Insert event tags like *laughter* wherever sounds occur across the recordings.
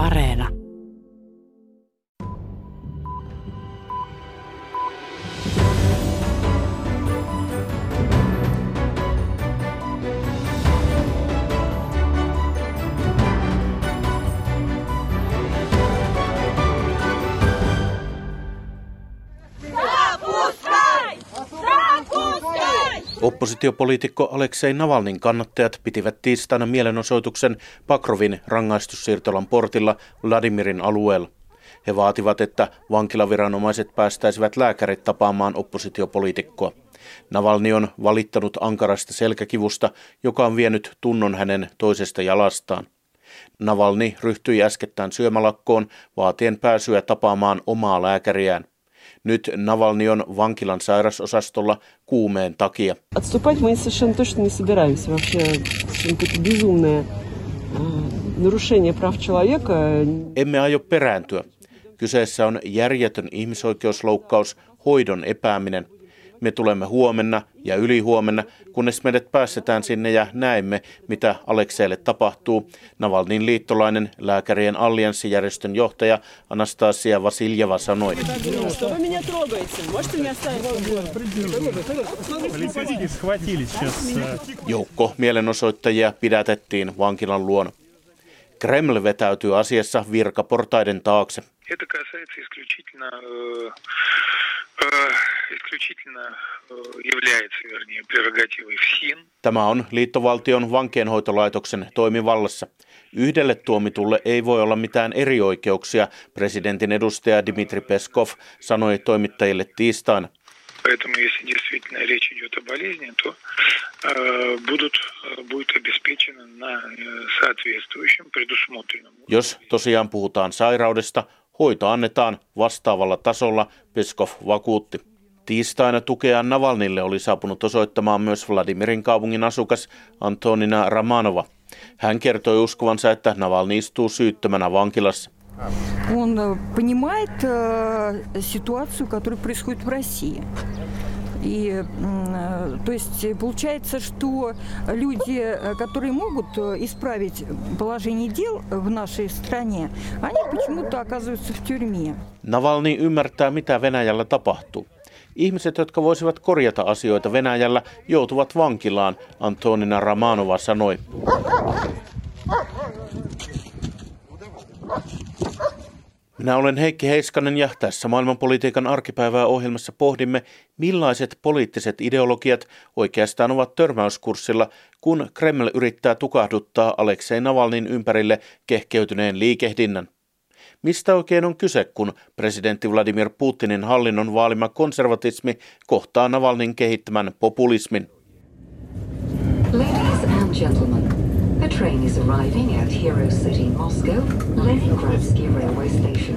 Areena. Oppositiopoliitikko Aleksei Navalnin kannattajat pitivät tiistaina mielenosoituksen Pakrovin rangaistussiirtolan portilla Vladimirin alueella. He vaativat, että vankilaviranomaiset päästäisivät lääkärit tapaamaan oppositiopoliitikkoa. Navalni on valittanut ankarasta selkäkivusta, joka on vienyt tunnon hänen toisesta jalastaan. Navalni ryhtyi äskettäin syömälakkoon vaatien pääsyä tapaamaan omaa lääkäriään. Nyt Navalni on vankilan sairasosastolla kuumeen takia. Отступать мы совершенно точно не собираемся. Вообще, какое-то безумное нарушение прав человека. Emme aio perääntyä. Kyseessä on järjetön ihmisoikeusloukkaus, hoidon epääminen – me tulemme huomenna ja ylihuomenna, kunnes meidät päästetään sinne ja näemme, mitä Alekseille tapahtuu. Navalnin liittolainen lääkärien allianssijärjestön johtaja Anastasia Vasiljeva sanoi. Joukko mielenosoittajia pidätettiin vankilan luona. Kreml vetäytyy asiassa virkaportaiden taakse. Это касается исключительно исключительно является, вернее, прерогативой ФСИН. Tämä on liittovaltion vankeenhoitolaitoksen toimivallassa. Yhdelle tuomitulle ei voi olla mitään erioikeuksia, presidentin edustaja Dmitri Peskov sanoi toimittajille tiistaina. Поэтому, если действительно речь идет о болезни, то э, будут, будет обеспечено на соответствующем предусмотренном. Jos tosiaan puhutaan sairaudesta, Hoito annetaan vastaavalla tasolla, Peskov vakuutti. Tiistaina tukea Navalnille oli saapunut osoittamaan myös Vladimirin kaupungin asukas Antonina Ramanova. Hän kertoi uskovansa, että Navalny istuu syyttömänä vankilassa. Он э, понимает э, ситуацию, которая происходит в России. И, э, то есть получается, что люди, э, которые могут э, исправить положение дел в нашей стране, они почему-то оказываются в тюрьме. Navalny ymmärtää, mitä Venäjällä tapahtuu. Ihmiset, jotka voisivat korjata asioita Venäjällä, joutuvat vankilaan, Antonina Ramanova sanoi. Minä olen Heikki Heiskanen ja tässä maailmanpolitiikan arkipäivää ohjelmassa pohdimme, millaiset poliittiset ideologiat oikeastaan ovat törmäyskurssilla, kun Kreml yrittää tukahduttaa Aleksei Navalnin ympärille kehkeytyneen liikehdinnän. Mistä oikein on kyse, kun presidentti Vladimir Putinin hallinnon vaalima konservatismi kohtaa Navalnin kehittämän populismin? Ladies and gentlemen, A train is arriving at Hero City, Moscow, Leningradsky railway station.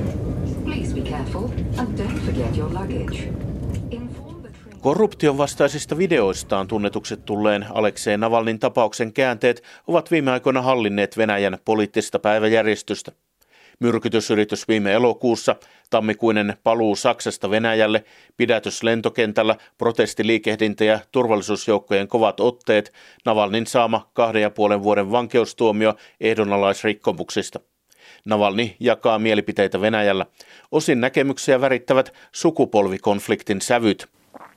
Please be careful and don't forget your luggage. Korruption vastaisista videoistaan tunnetukset tulleen Aleksei Navalnin tapauksen käänteet ovat viime aikoina hallinneet Venäjän poliittista päiväjärjestystä. Myrkytysyritys viime elokuussa, tammikuinen paluu Saksasta Venäjälle, pidätys lentokentällä, protestiliikehdintä ja turvallisuusjoukkojen kovat otteet, Navalnin saama kahden ja puolen vuoden vankeustuomio ehdonalaisrikkomuksista. Navalni jakaa mielipiteitä Venäjällä. Osin näkemyksiä värittävät sukupolvikonfliktin sävyt.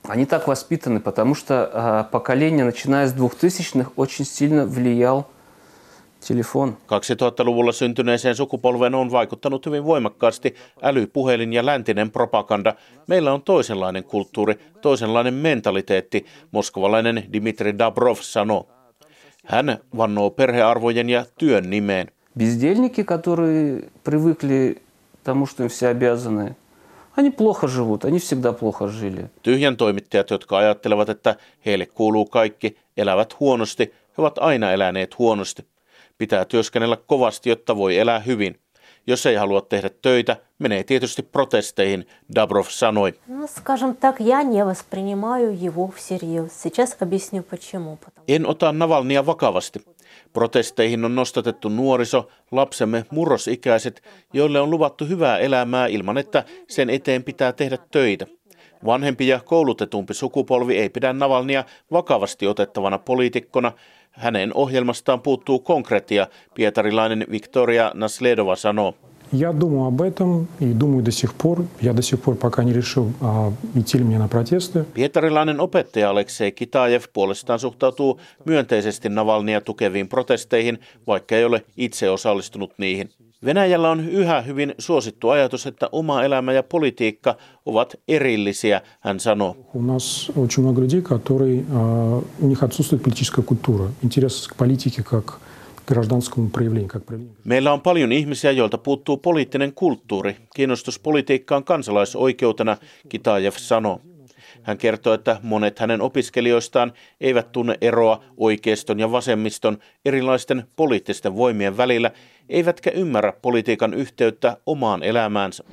Они так воспитаны, потому что э, поколение, начиная с 2000-х, очень сильно влиял Telefon. 2000-luvulla syntyneeseen sukupolveen on vaikuttanut hyvin voimakkaasti älypuhelin ja läntinen propaganda. Meillä on toisenlainen kulttuuri, toisenlainen mentaliteetti, moskovalainen Dimitri Dabrov sanoo. Hän vannoo perhearvojen ja työn nimeen. Бездельники, которые привыкли тому, что им все обязаны, они плохо живут, они всегда плохо жили. Tyhjän toimittajat, jotka ajattelevat, että heille kuuluu kaikki, elävät huonosti, he ovat aina eläneet huonosti. Pitää työskennellä kovasti, jotta voi elää hyvin. Jos ei halua tehdä töitä, menee tietysti protesteihin, Dabrov sanoi. En ota Navalnia vakavasti. Protesteihin on nostatettu nuoriso, lapsemme murrosikäiset, joille on luvattu hyvää elämää ilman, että sen eteen pitää tehdä töitä. Vanhempi ja koulutetumpi sukupolvi ei pidä Navalnia vakavasti otettavana poliitikkona, Hänen ohjelmastaan puuttuu konkretia, pietarilainen Victoria Nasledova sanoo. Я думаю об этом и думаю до сих пор. Я до сих пор пока не решил, а, идти ли мне на протесты. Pietarilainen opettaja Aleksei Kitajev puolestaan suhtautuu myönteisesti Navalnia tukeviin protesteihin, vaikka ei ole itse osallistunut niihin. Venäjällä on yhä hyvin suosittu ajatus, että oma elämä ja politiikka ovat erillisiä, hän sanoo. У нас очень много людей, которые, у них отсутствует политическая культура, интерес к политике как Meillä on paljon ihmisiä, joilta puuttuu poliittinen kulttuuri. Kiinnostus politiikkaan kansalaisoikeutena, Kitajev sanoo. Hän kertoo, että monet hänen opiskelijoistaan eivät tunne eroa oikeiston ja vasemmiston erilaisten poliittisten voimien välillä, eivätkä ymmärrä politiikan yhteyttä omaan elämäänsä.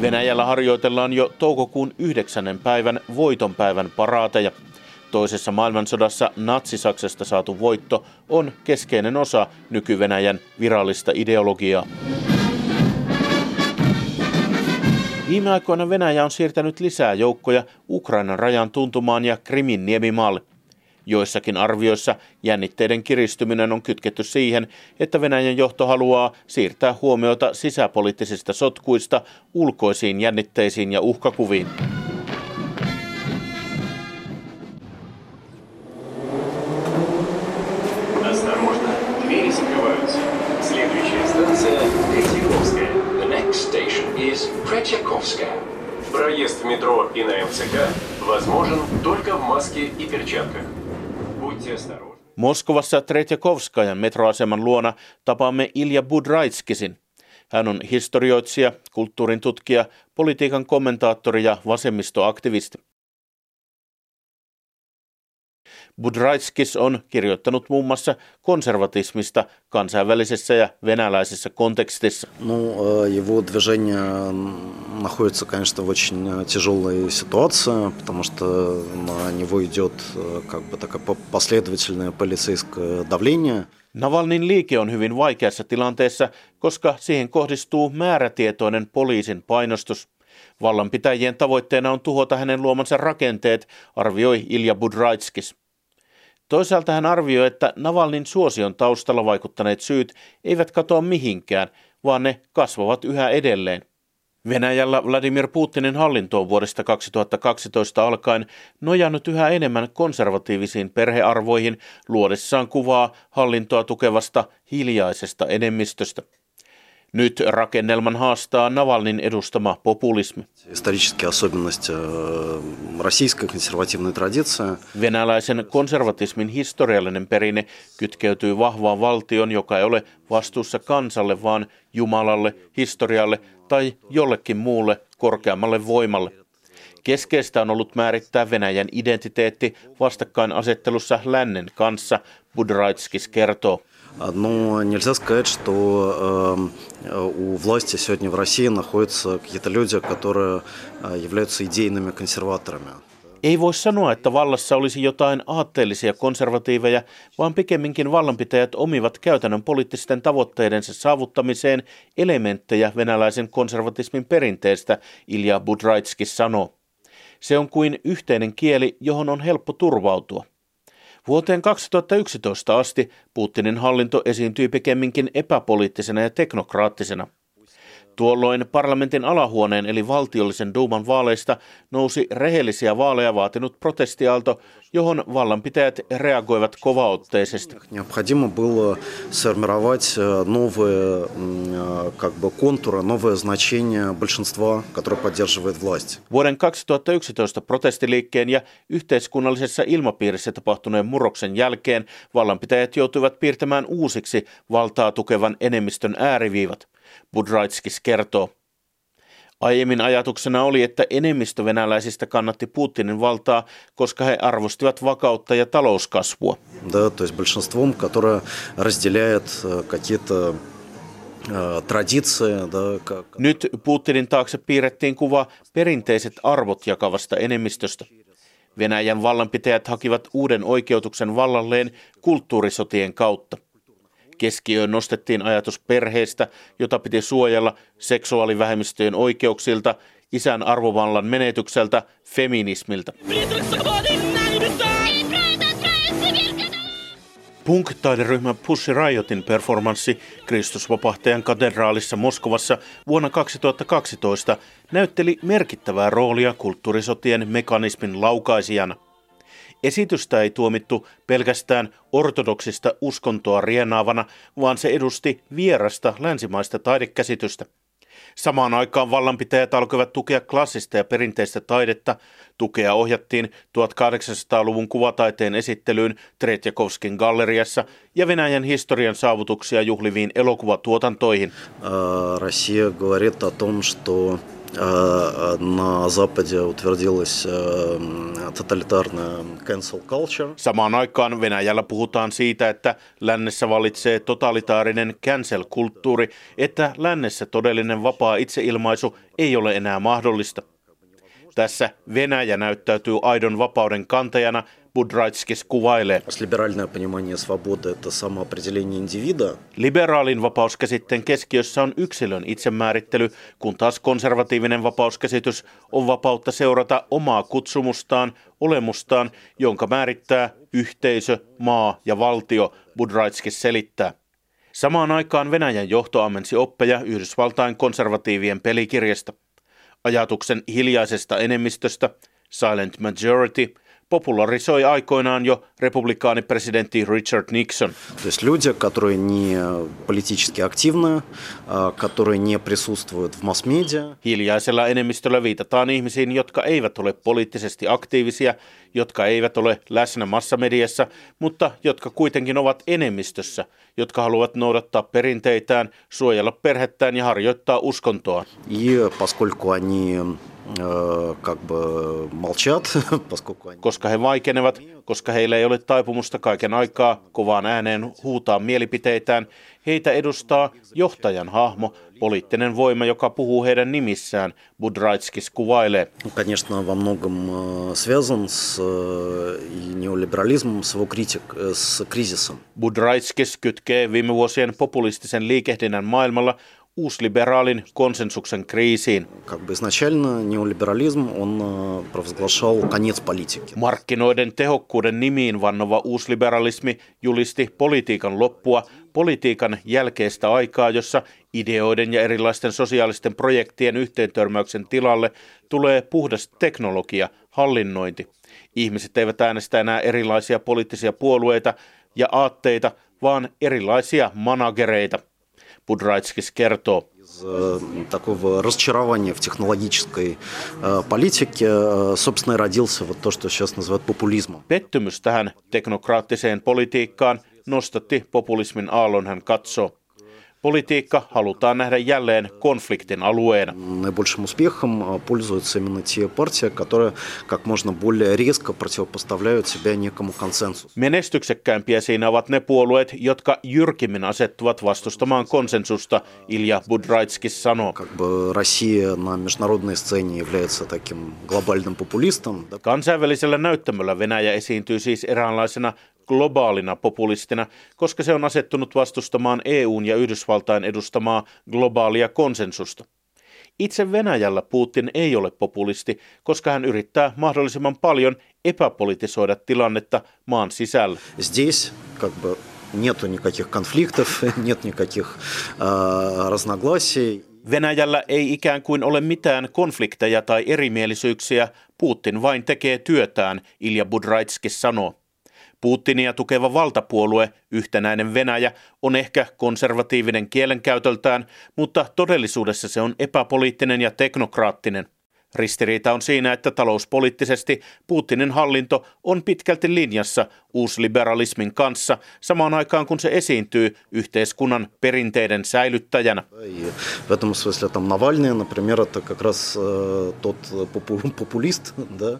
Venäjällä harjoitellaan jo toukokuun 9. päivän voitonpäivän paraateja. Toisessa maailmansodassa Natsi-Saksasta saatu voitto on keskeinen osa nyky-Venäjän virallista ideologiaa. Viime aikoina Venäjä on siirtänyt lisää joukkoja Ukrainan rajan tuntumaan ja Krimin niemimaalle. Joissakin arvioissa jännitteiden kiristyminen on kytketty siihen, että Venäjän johto haluaa siirtää huomiota sisäpoliittisista sotkuista ulkoisiin jännitteisiin ja uhkakuviin. Третьяковская. Проезд в метро и на МЦК возможен только в маске и перчатках. Будьте осторожны. Moskovassa Tretjakovskajan metroaseman luona tapaamme Ilja Budraitskisin. Hän on historioitsija, kulttuurin tutkija, politiikan kommentaattori ja vasemmistoaktivisti. Budraitskis on kirjoittanut muun muassa konservatismista kansainvälisessä ja venäläisessä kontekstissa. No, его движение находится, конечно, в очень тяжелой ситуации, потому что на него идет как бы такое последовательное полицейское давление. Navalnin liike on hyvin vaikeassa tilanteessa, koska siihen kohdistuu määrätietoinen poliisin painostus. Vallanpitäjien tavoitteena on tuhota hänen luomansa rakenteet, arvioi Ilja Budraitskis. Toisaalta hän arvioi, että Navalnin suosion taustalla vaikuttaneet syyt eivät katoa mihinkään, vaan ne kasvavat yhä edelleen. Venäjällä Vladimir Putinin hallinto on vuodesta 2012 alkaen nojannut yhä enemmän konservatiivisiin perhearvoihin luodessaan kuvaa hallintoa tukevasta hiljaisesta enemmistöstä. Nyt rakennelman haastaa Navalnin edustama populismi. Э, Venäläisen konservatismin historiallinen perinne kytkeytyy vahvaan valtion, joka ei ole vastuussa kansalle, vaan Jumalalle, historialle tai jollekin muulle korkeammalle voimalle. Keskeistä on ollut määrittää Venäjän identiteetti vastakkainasettelussa lännen kanssa, Budraitskis kertoo. Но нельзя сказать, что у власти сегодня в России находятся какие-то люди, которые являются идейными консерваторами. Ei voi sanoa, että vallassa olisi jotain aatteellisia konservatiiveja, vaan pikemminkin vallanpitäjät omivat käytännön poliittisten tavoitteidensa saavuttamiseen elementtejä venäläisen konservatismin perinteestä, Ilja Budraitskis sanoo. Se on kuin yhteinen kieli, johon on helppo turvautua. Vuoteen 2011 asti Putinin hallinto esiintyi pikemminkin epäpoliittisena ja teknokraattisena – Tuolloin parlamentin alahuoneen eli valtiollisen duuman vaaleista nousi rehellisiä vaaleja vaatinut protestiaalto, johon vallanpitäjät reagoivat kovaotteisesti. Необходимо было сформировать э, новые э, как бы контуры, новое значение большинства, которое поддерживает власть. Vuoden 2011 protestiliikkeen ja yhteiskunnallisessa ilmapiirissä tapahtuneen murroksen jälkeen vallanpitäjät joutuivat piirtämään uusiksi valtaa tukevan enemmistön ääriviivat. Budraitskis kertoo. Aiemmin ajatuksena oli, että enemmistö venäläisistä kannatti Putinin valtaa, koska he arvostivat vakautta ja talouskasvua. Да, то есть большинством, которое разделяет э, какие-то э, Nyt Putinin taakse piirrettiin kuva perinteiset arvot jakavasta enemmistöstä. Venäjän vallanpitäjät hakivat uuden oikeutuksen vallalleen kulttuurisotien kautta. Keskiöön nostettiin ajatus perheestä, jota piti suojella seksuaalivähemmistöjen oikeuksilta, isän arvovallan menetykseltä, feminismiltä. Punk-taideryhmä Pussy Riotin performanssi Kristusvapahtajan katedraalissa Moskovassa vuonna 2012 näytteli merkittävää roolia kulttuurisotien mekanismin laukaisijana. Esitystä ei tuomittu pelkästään ortodoksista uskontoa rienaavana, vaan se edusti vierasta länsimaista taidekäsitystä – Samaan aikaan vallanpitäjät alkoivat tukea klassista ja perinteistä taidetta. Tukea ohjattiin 1800-luvun kuvataiteen esittelyyn Tretjakovskin galleriassa ja Venäjän historian saavutuksia juhliviin elokuvatuotantoihin. Россия говорит о том, что на Западе утвердилась тоталитарная cancel culture. Samaan aikaan Venäjällä puhutaan siitä, että lännessä valitsee totalitaarinen cancel-kulttuuri, että lännessä todellinen vapaa itseilmaisu ei ole enää mahdollista. Tässä Venäjä näyttäytyy aidon vapauden kantajana Budraitskis kuvailee. Liberaalin vapauskäsitteen keskiössä on yksilön itsemäärittely, kun taas konservatiivinen vapauskäsitys on vapautta seurata omaa kutsumustaan, olemustaan, jonka määrittää yhteisö, maa ja valtio, Budraitskis selittää. Samaan aikaan Venäjän johto ammensi oppeja Yhdysvaltain konservatiivien pelikirjasta. Ajatuksen hiljaisesta enemmistöstä, silent majority, popularisoi aikoinaan jo republikaanipresidentti Richard Nixon. То есть люди, которые не политически активны, которые не присутствуют в масс-медиа. Hiljaisella enemmistöllä viitataan ihmisiin, jotka eivät ole poliittisesti aktiivisia, jotka eivät ole läsnä massamediassa, mutta jotka kuitenkin ovat enemmistössä, jotka haluavat noudattaa perinteitään, suojella perhettään ja harjoittaa uskontoa. И поскольку они как бы молчат, поскольку они... *laughs* Koska he vaikenevat, koska heillä ei ole taipumusta kaiken aikaa kovaan ääneen huutaa mielipiteitään, heitä edustaa johtajan hahmo, poliittinen voima, joka puhuu heidän nimissään, Budraitskis kuvailee. Конечно, во многом связан с неолиберализмом, с его критик, с кризисом. Budraitskis kytkee viime vuosien populistisen liikehdinnän maailmalla uusliberaalin konsensuksen kriisiin. Markkinoiden tehokkuuden nimiin vannova uusliberalismi julisti politiikan loppua, politiikan jälkeistä aikaa, jossa ideoiden ja erilaisten sosiaalisten projektien yhteentörmäyksen tilalle tulee puhdas teknologia, hallinnointi. Ihmiset eivät äänestä enää erilaisia poliittisia puolueita ja aatteita, vaan erilaisia managereita – Budraitskis kertoo. такого разочарования в технологической политике, собственно, и родился вот то, что сейчас называют популизмом. Pettymys tähän teknokraattiseen politiikkaan nostatti populismin aallon, hän katsoo. Politiikka halutaan nähdä jälleen konfliktin alueena. Наибольшим успехом пользуются именно те партии, которые как можно более резко противопоставляют себя некому консенсусу. Menestyksekkäimpiä siinä ovat ne puolueet, jotka jyrkimmin asettuvat vastustamaan konsensusta, Ilja Budraitskis sanoo. Как бы Россия на международной сцене является таким глобальным популистом. Kansainvälisellä näyttämöllä Venäjä esiintyy siis eräänlaisena globaalina populistina, koska se on asettunut vastustamaan EUn ja Yhdysvaltain edustamaa globaalia konsensusta. Itse Venäjällä Putin ei ole populisti, koska hän yrittää mahdollisimman paljon epäpolitisoida tilannetta maan sisällä. Здесь, как бы, нету никаких конфликтов, *laughs* нет никаких äh, разногласий. Venäjällä ei ikään kuin ole mitään konflikteja tai erimielisyyksiä, Putin vain tekee työtään, Ilja Budraitskis sanoo. Putinia tukeva valtapuolue, yhtenäinen Venäjä, on ehkä konservatiivinen kielenkäytöltään, mutta todellisuudessa se on epäpoliittinen ja teknokraattinen. Ristiriita on siinä, että talouspoliittisesti Putinin hallinto on pitkälti linjassa uusliberalismin kanssa samaan aikaan, kun se esiintyy yhteiskunnan perinteiden säilyttäjänä.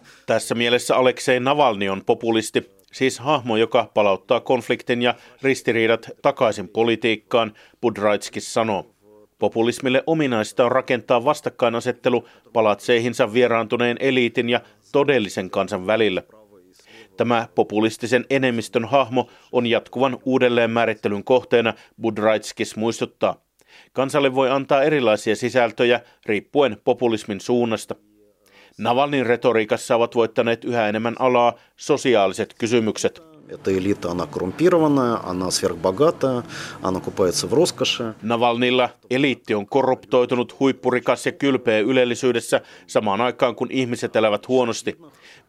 *laughs* Tässä mielessä Aleksei Navalny on populisti siis hahmo, joka palauttaa konfliktin ja ristiriidat takaisin politiikkaan, Budraitskis sanoo. Populismille ominaista on rakentaa vastakkainasettelu palatseihinsa vieraantuneen eliitin ja todellisen kansan välillä. Tämä populistisen enemmistön hahmo on jatkuvan uudelleenmäärittelyn kohteena, Budraitskis muistuttaa. Kansalle voi antaa erilaisia sisältöjä riippuen populismin suunnasta – Navalnin retoriikassa ovat voittaneet yhä enemmän alaa sosiaaliset kysymykset. Эта элита, она коррумпированная, она сверхбогатая, она купается в роскоши. Navalnilla eliitti on korruptoitunut, huippurikas ja kylpeä ylellisyydessä samaan aikaan kun ihmiset elävät huonosti.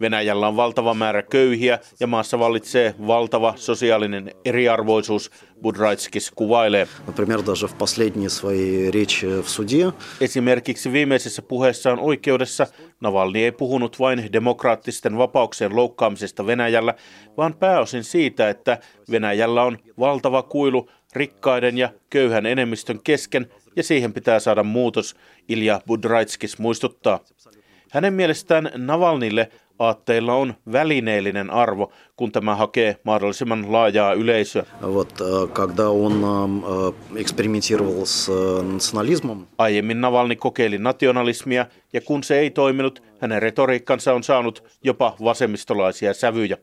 Venäjällä on valtava määrä köyhiä ja maassa vallitsee valtava sosiaalinen eriarvoisuus, Budraitskis kuvailee. Например, даже в последней своей речи в суде. Esimerkiksi viimeisessä puheessaan oikeudessa Navalny ei puhunut vain demokraattisten vapauksien loukkaamisesta Venäjällä, vaan pääosin siitä, että Venäjällä on valtava kuilu rikkaiden ja köyhän enemmistön kesken ja siihen pitää saada muutos, Ilja Budraitskis muistuttaa. Hänen mielestään Navalnille aatteilla on välineellinen arvo, kun tämä hakee mahdollisimman laajaa yleisöä. Вот, когда он экспериментировал с национализмом. Aiemmin Navalny kokeili nationalismia, ja kun se ei toiminut, hänen retoriikkansa on saanut jopa vasemmistolaisia sävyjä.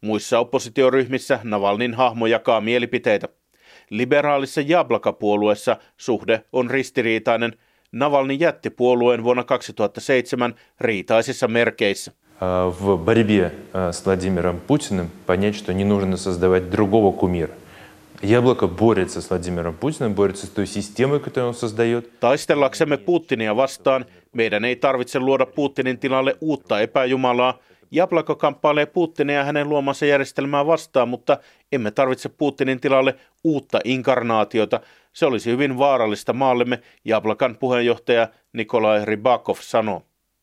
Muissa oppositioryhmissä Navalnin hahmo jakaa mielipiteitä. Liberaalissa Jablaka-puolueessa suhde on ristiriitainen – Navalny jätti puolueen vuonna 2007 riitaisissa merkeissä. В борьбе с Владимиром Путиным понять, что не нужно создавать другого кумира. Яблоко борется с Владимиром Путиным, борется с той системой, которую он создает. Taistellaksemme Putinia vastaan meidän ei tarvitse luoda Putinin tilalle uutta epäjumalaa. Jablako kamppailee Putinia ja hänen luomansa järjestelmää vastaan, mutta emme tarvitse Putinin tilalle uutta inkarnaatiota, se olisi hyvin vaarallista maallemme, Jablakan puheenjohtaja Nikolai Rybakov sanoo.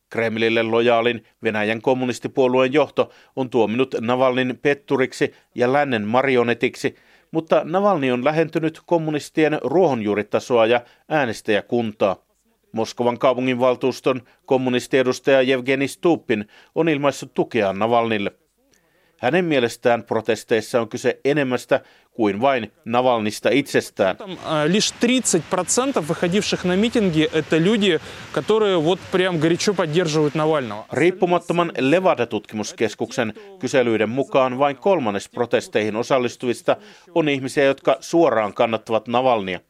Kremlille lojaalin Venäjän kommunistipuolueen johto on tuominut Navalnin petturiksi ja lännen marionetiksi, mutta Navalni on lähentynyt kommunistien ruohonjuuritasoa ja äänestäjäkuntaa. Moskovan kaupunginvaltuuston kommunistiedustaja Evgeni Stupin on ilmaissut tukea Navalnille. Hänen mielestään protesteissa on kyse enemmästä kuin vain Navalnista itsestään. Лишь 30% выходивших на митинги – это люди, которые вот прям горячо поддерживают Навального. Riippumattoman Levada-tutkimuskeskuksen kyselyiden mukaan vain kolmannes protesteihin osallistuvista on ihmisiä, jotka suoraan kannattavat Navalnia.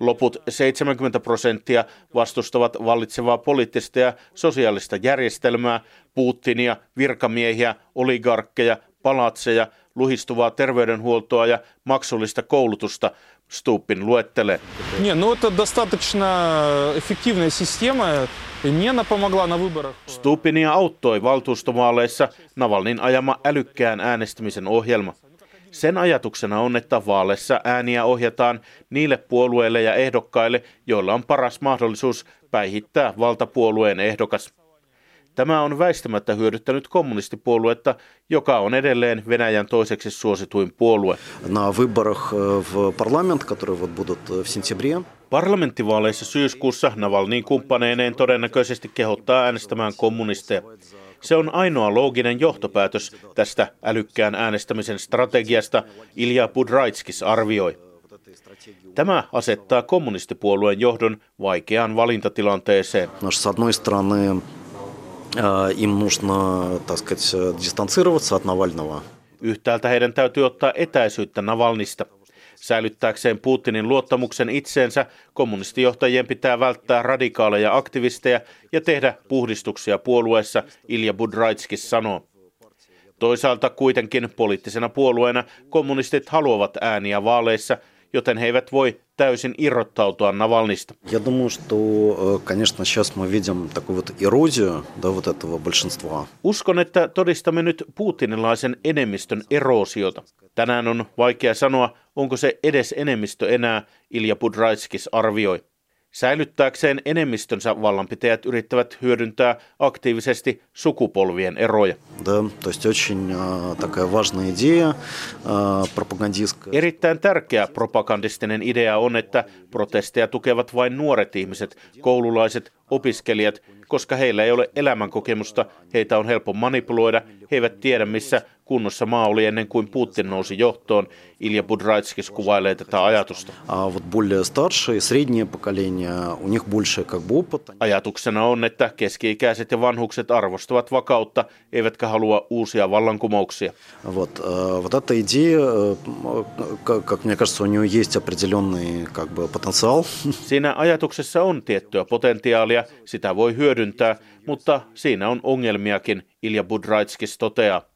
Loput 70 prosenttia vastustavat vallitsevaa poliittista ja sosiaalista järjestelmää, Putinia, virkamiehiä, oligarkkeja, palatseja, luhistuvaa terveydenhuoltoa ja maksullista koulutusta, Stupin luettelee. Не, ну это достаточно эффективная система, не она помогла на выборах. Stupinia auttoi valtuustovaaleissa Navalnin ajama älykkään äänestämisen ohjelma. Sen ajatuksena on, että vaaleissa ääniä ohjataan niille puolueille ja ehdokkaille, joilla on paras mahdollisuus päihittää valtapuolueen ehdokas. Tämä on väistämättä hyödyttänyt kommunistipuoluetta, joka on edelleen Venäjän toiseksi suosituin puolue. На выборах э, в парламент, которые вот будут э, в сентябре, Parlamenttivaaleissa syyskuussa Navalnin kumppaneineen todennäköisesti kehottaa äänestämään kommunisteja. Se on ainoa looginen johtopäätös tästä älykkään äänestämisen strategiasta, Ilja Budraitskis arvioi. Tämä asettaa kommunistipuolueen johdon vaikeaan valintatilanteeseen. Потому что, с одной стороны, э, им нужно, так сказать, э, дистанцироваться от Навального. Yhtäältä heidän täytyy ottaa etäisyyttä Navalnista. Säilyttääkseen Putinin luottamuksen itseensä, kommunistijohtajien pitää välttää radikaaleja aktivisteja ja tehdä puhdistuksia puolueessa, Ilja Budraitskis sanoo. Toisaalta kuitenkin poliittisena puolueena kommunistit haluavat ääniä vaaleissa, joten he eivät voi täysin irrottautua Navalnista. Я думаю, что, э, конечно, сейчас мы видим такую вот эрозию да, вот этого большинства. Uskon, että todistamme nyt putinilaisen enemmistön eroosiota. Tänään on vaikea sanoa, onko se edes enemmistö enää, Ilja Budraitskis arvioi. Säilyttääkseen enemmistönsä vallanpitäjät yrittävät hyödyntää aktiivisesti sukupolvien eroja. Erittäin tärkeä propagandistinen idea on, että protesteja tukevat vain nuoret ihmiset, koululaiset, opiskelijat, koska heillä ei ole elämänkokemusta, heitä on helppo manipuloida, he eivät tiedä missä kunnossa maa oli ennen kuin Putin nousi johtoon. Ilja Budraitskis kuvailee tätä ajatusta. А вот более старшее, среднее поколение, у них больше как бы опыта. Ajatuksena on, että keski-ikäiset ja vanhukset arvostavat vakautta, eivätkä halua uusia vallankumouksia. Вот, э, вот эта идея, э, как, как мне кажется, у нее есть определенный как бы потенциал. *laughs* Siinä ajatuksessa on tiettyä potentiaalia, sitä voi hyödyntää, mutta siinä on ongelmiakin, Ilja Budraitskis toteaa.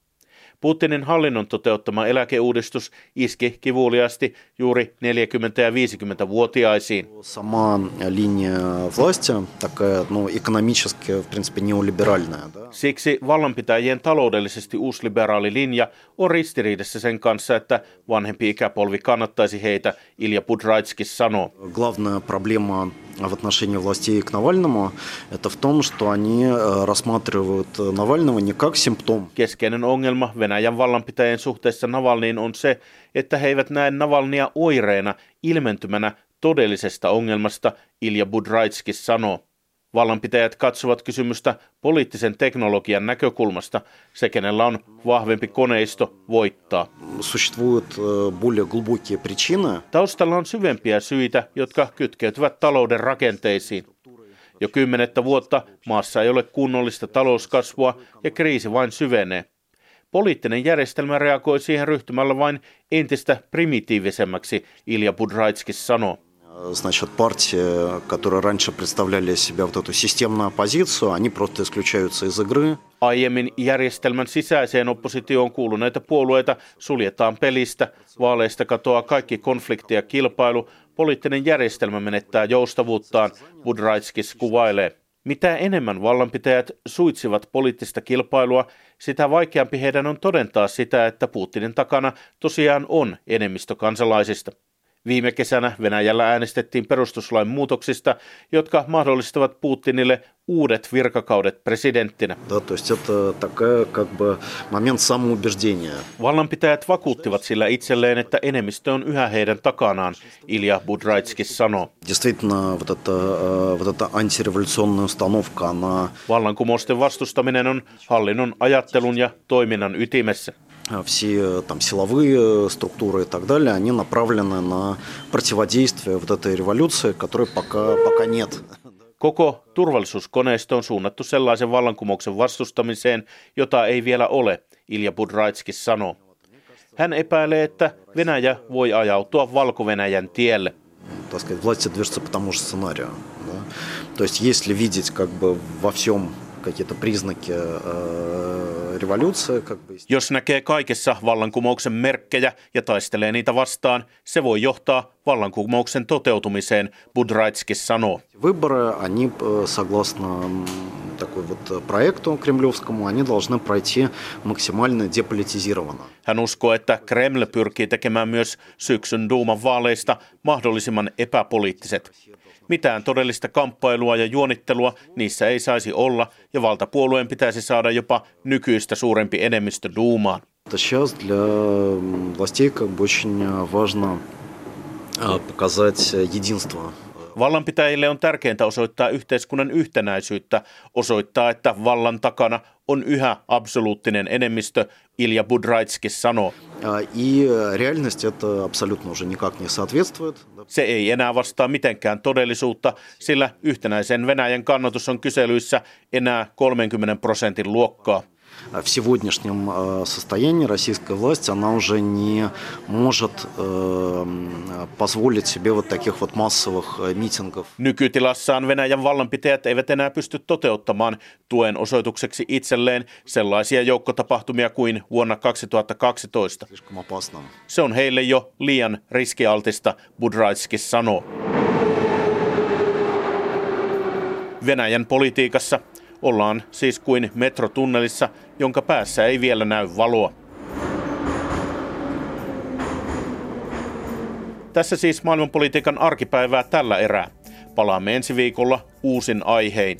Putinin hallinnon toteuttama eläkeuudistus iski kivuliasti juuri 40- ja 50-vuotiaisiin. Сама линия власти такая, ну, экономически, в принципе, неолиберальная. Да? Siksi vallanpitäjien taloudellisesti uusliberaali linja on ristiriidassa sen kanssa, että vanhempi ikäpolvi kannattaisi heitä, Ilja Budraitskis sanoo. Главная проблема в отношении властей к Навальному это в том, что они э, рассматривают Навального не как симптом. Keskeinen ongelma Venäjän vallanpitäjien suhteessa Navalniin on se, että he eivät näe Navalnia oireena, ilmentymänä todellisesta ongelmasta, Ilja Budraitskis sanoo. Vallanpitäjät katsovat kysymystä poliittisen teknologian näkökulmasta. Se, kenellä on vahvempi koneisto, voittaa. Э, Taustalla on syvempiä syitä, jotka kytkeytyvät talouden rakenteisiin. Jo kymmenettä vuotta maassa ei ole kunnollista talouskasvua ja kriisi vain syvenee. Poliittinen järjestelmä reagoi siihen ryhtymällä vain entistä primitiivisemmäksi, Ilja Budraitskis sanoo. Значит, партии, которые раньше представляли себя вот эту системную оппозицию, они просто исключаются из игры. Aiemmin järjestelmän sisäiseen oppositioon kuuluneita puolueita suljetaan pelistä, vaaleista katoaa kaikki konflikti ja kilpailu, poliittinen järjestelmä menettää joustavuuttaan, Budraitskis kuvailee. Mitä enemmän vallanpitäjät suitsivat poliittista kilpailua, sitä vaikeampi heidän on todentaa sitä, että Putinin takana tosiaan on enemmistö kansalaisista. Viime kesänä Venäjällä äänestettiin perustuslain muutoksista, jotka mahdollistavat Putinille uudet virkakaudet presidenttinä. Vallanpitäjät vakuuttivat sillä itselleen, että enemmistö on yhä heidän takanaan, Ilja Budraitskis sanoo. Vallankumousten vastustaminen on hallinnon ajattelun ja toiminnan ytimessä все там силовые структуры и так далее, они направлены на противодействие вот этой революции, которой пока, пока нет. Koko turvallisuuskoneisto on suunnattu sellaisen vallankumouksen vastustamiseen, jota ei vielä ole, Ilja Budraitskis sanoo. Hän epäilee, että Venäjä voi ajautua Valko-Venäjän tielle. Так сказать, власти движутся по тому же сценарию. Да? То есть если видеть как бы во всем какие-то признаки э, революции. Как бы... Jos näkee kaikessa vallankumouksen merkkejä ja taistelee niitä vastaan, se voi johtaa vallankumouksen toteutumiseen, Budraitskis sanoo. Выборы, они, э, согласно такой вот проекту кремлевскому, они должны пройти максимально деполитизированно. Hän uskoo, että Kreml pyrkii tekemään myös syksyn Duuman vaaleista mahdollisimman epäpoliittiset. Mitään todellista kamppailua ja juonittelua niissä ei saisi olla, ja valtapuolueen pitäisi saada jopa nykyistä suurempi enemmistö duumaan. Сейчас для властей как бы очень важно показать единство Vallanpitäjille on tärkeintä osoittaa yhteiskunnan yhtenäisyyttä, osoittaa, että vallan takana on yhä absoluuttinen enemmistö, Ilja Budraitski sanoo. Se ei enää vastaa mitenkään todellisuutta, sillä yhtenäisen Venäjän kannatus on kyselyissä enää 30 prosentin luokkaa. в сегодняшнем состоянии российская власть, она уже не может позволить себе вот таких вот массовых митингов. Nykytilassaan Venäjän vallanpitäjät eivät enää pysty toteuttamaan tuen osoitukseksi itselleen sellaisia joukkotapahtumia kuin vuonna 2012. Se on heille jo liian riskialtista, Budraitskis sanoo. Venäjän politiikassa Ollaan siis kuin metrotunnelissa, jonka päässä ei vielä näy valoa. Tässä siis maailmanpolitiikan arkipäivää tällä erää. Palaamme ensi viikolla uusin aihein.